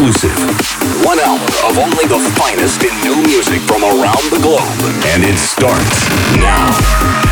Exclusive. One hour of only the finest in new music from around the globe. And it starts now.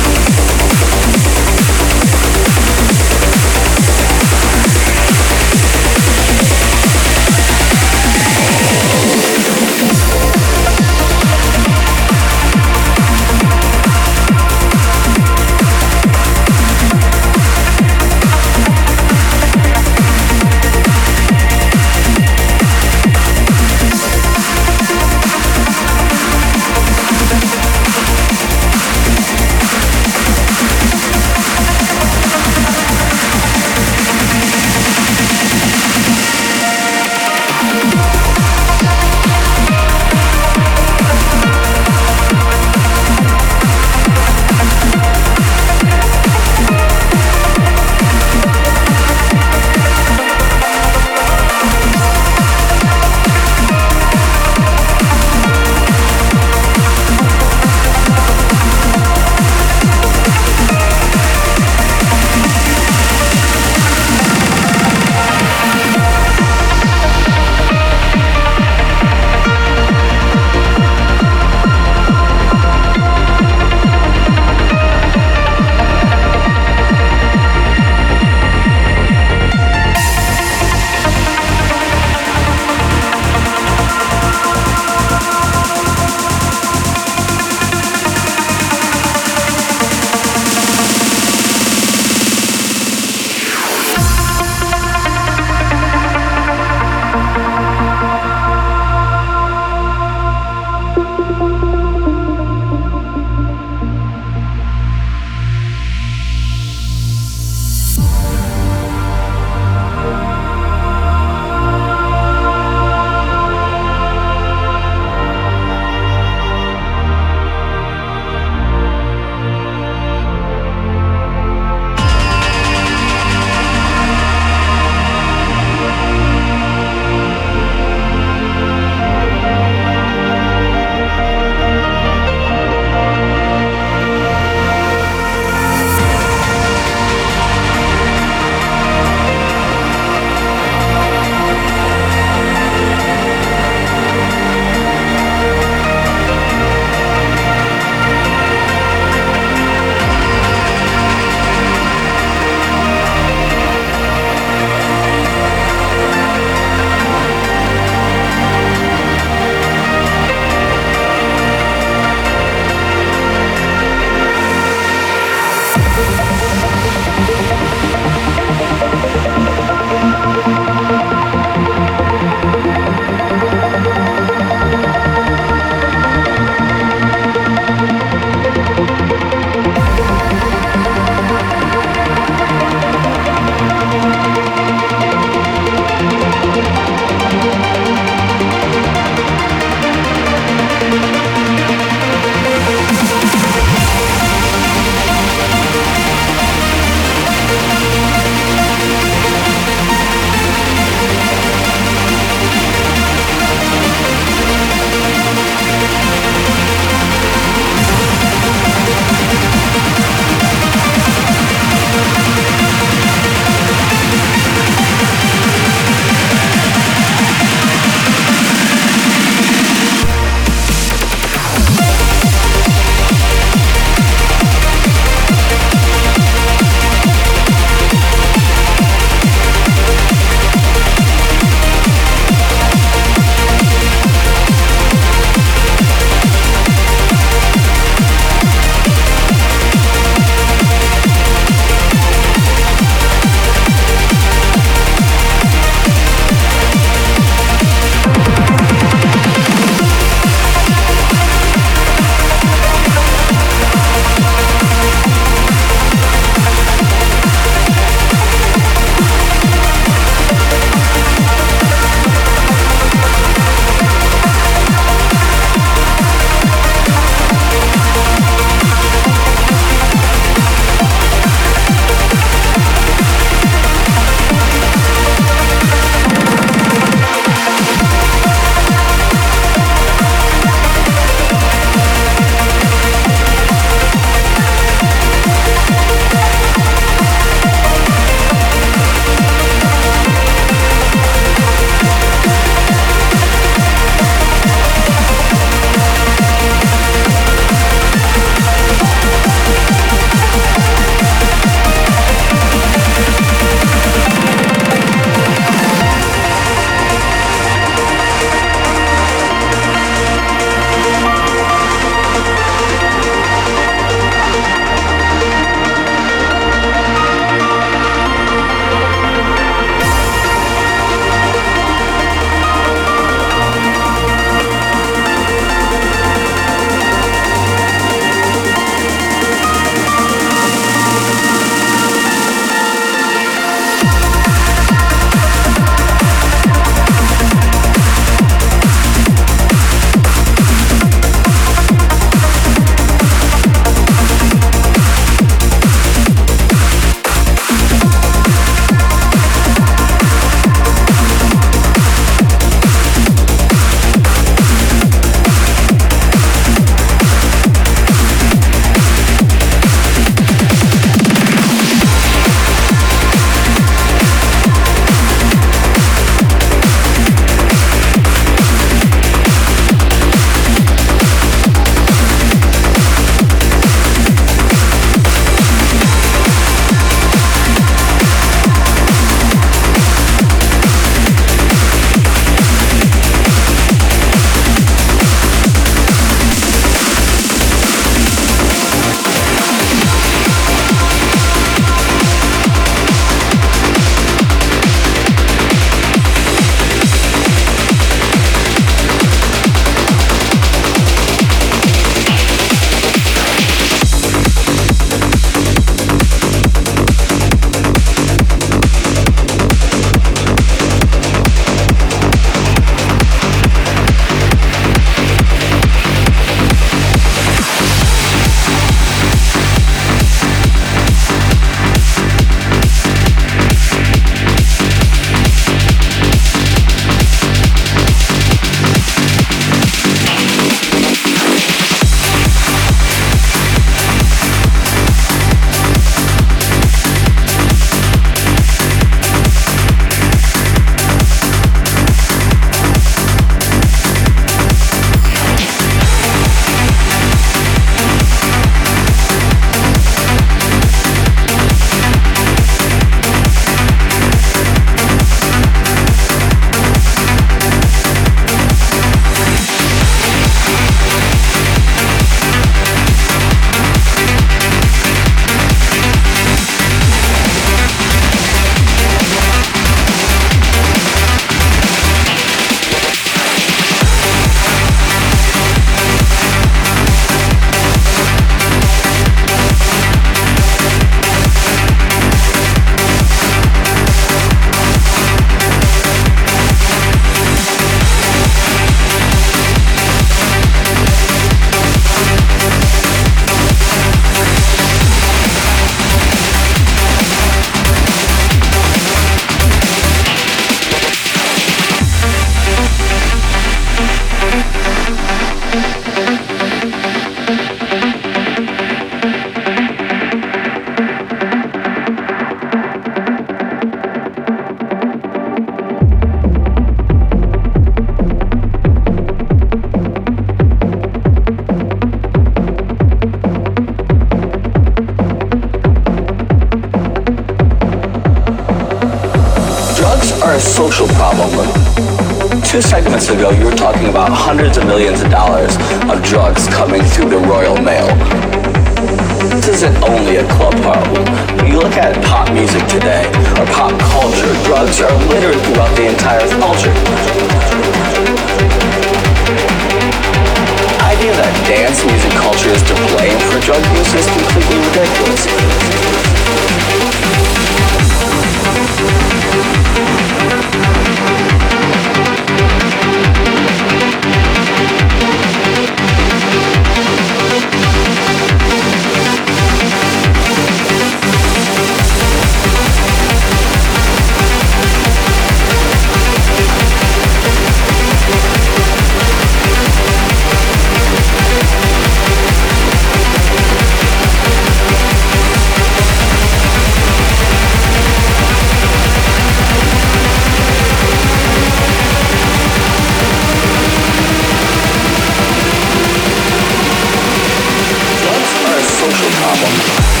Thank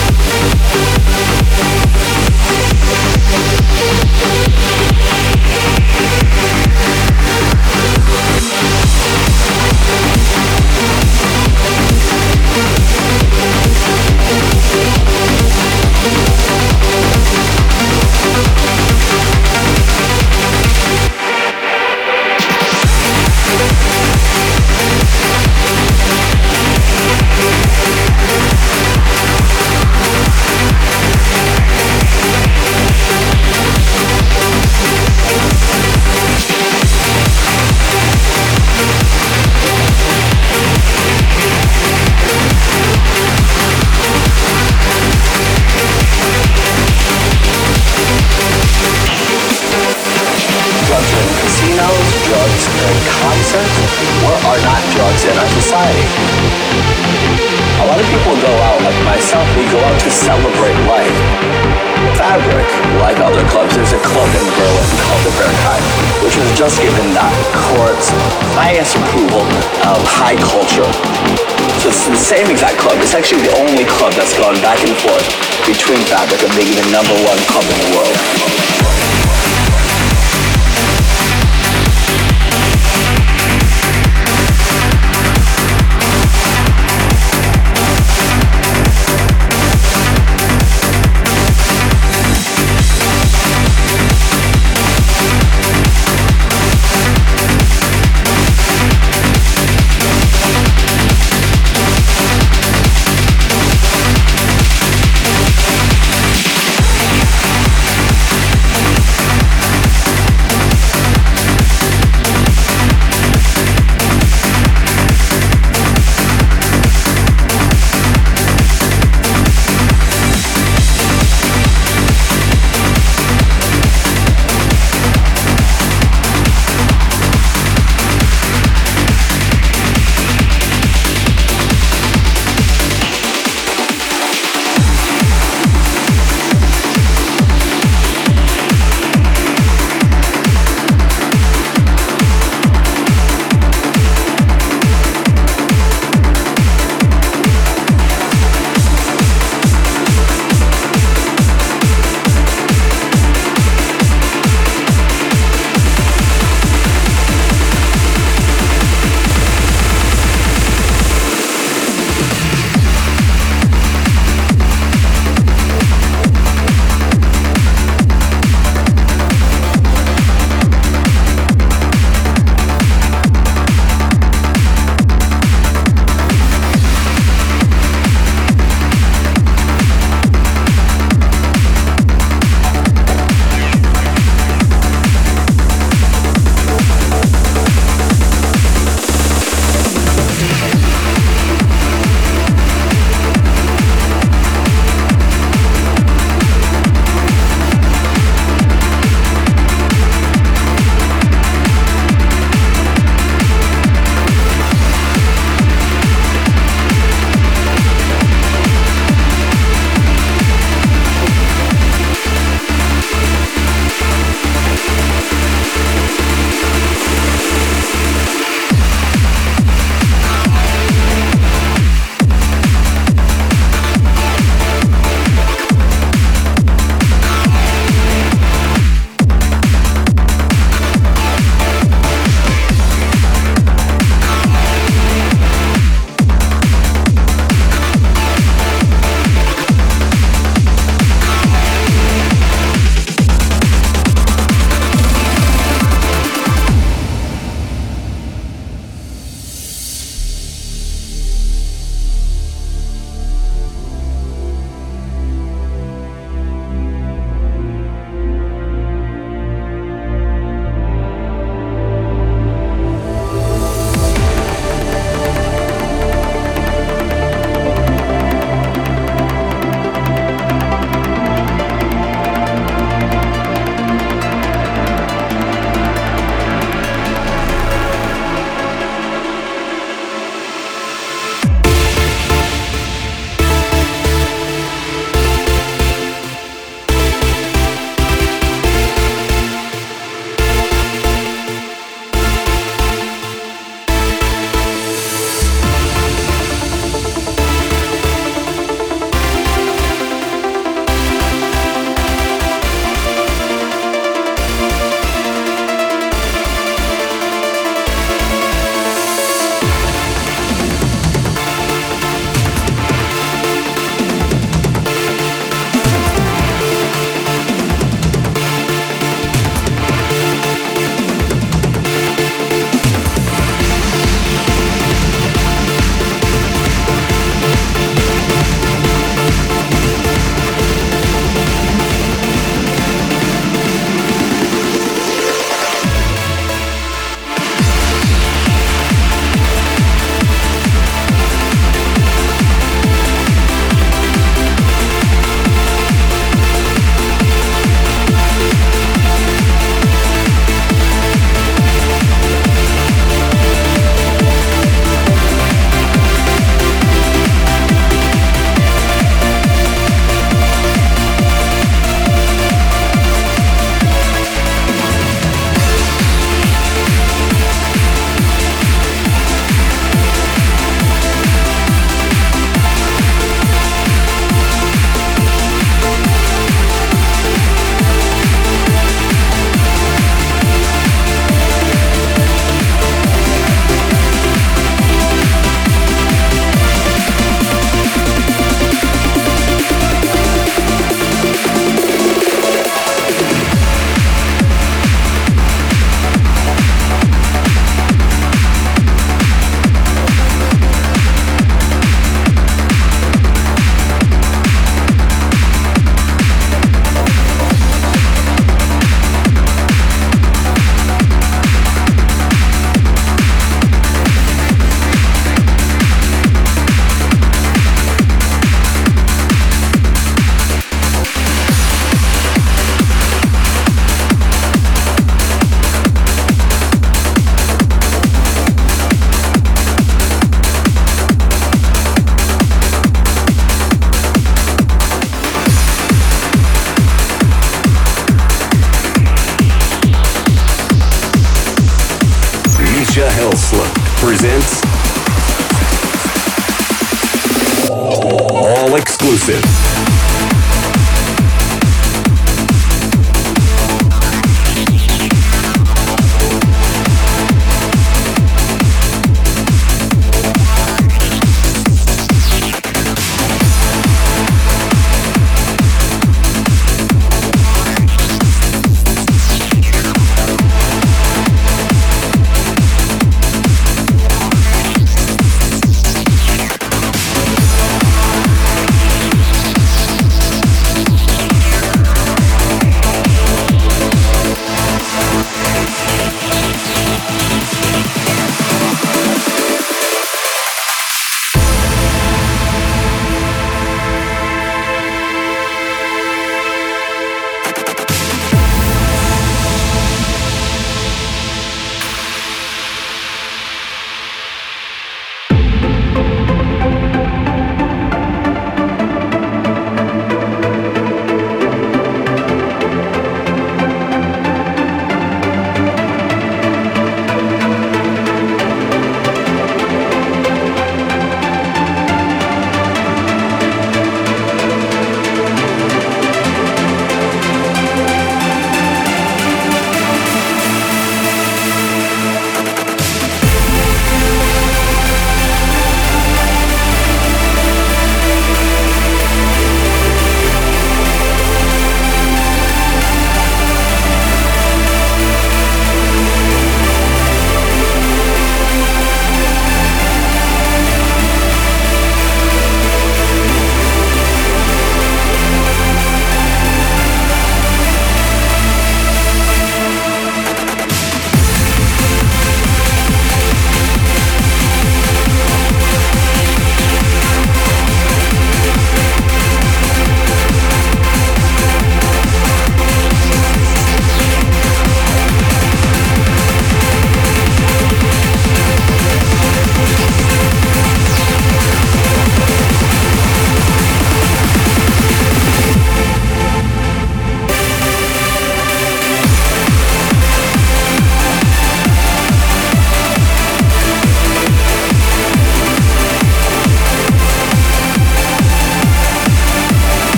you.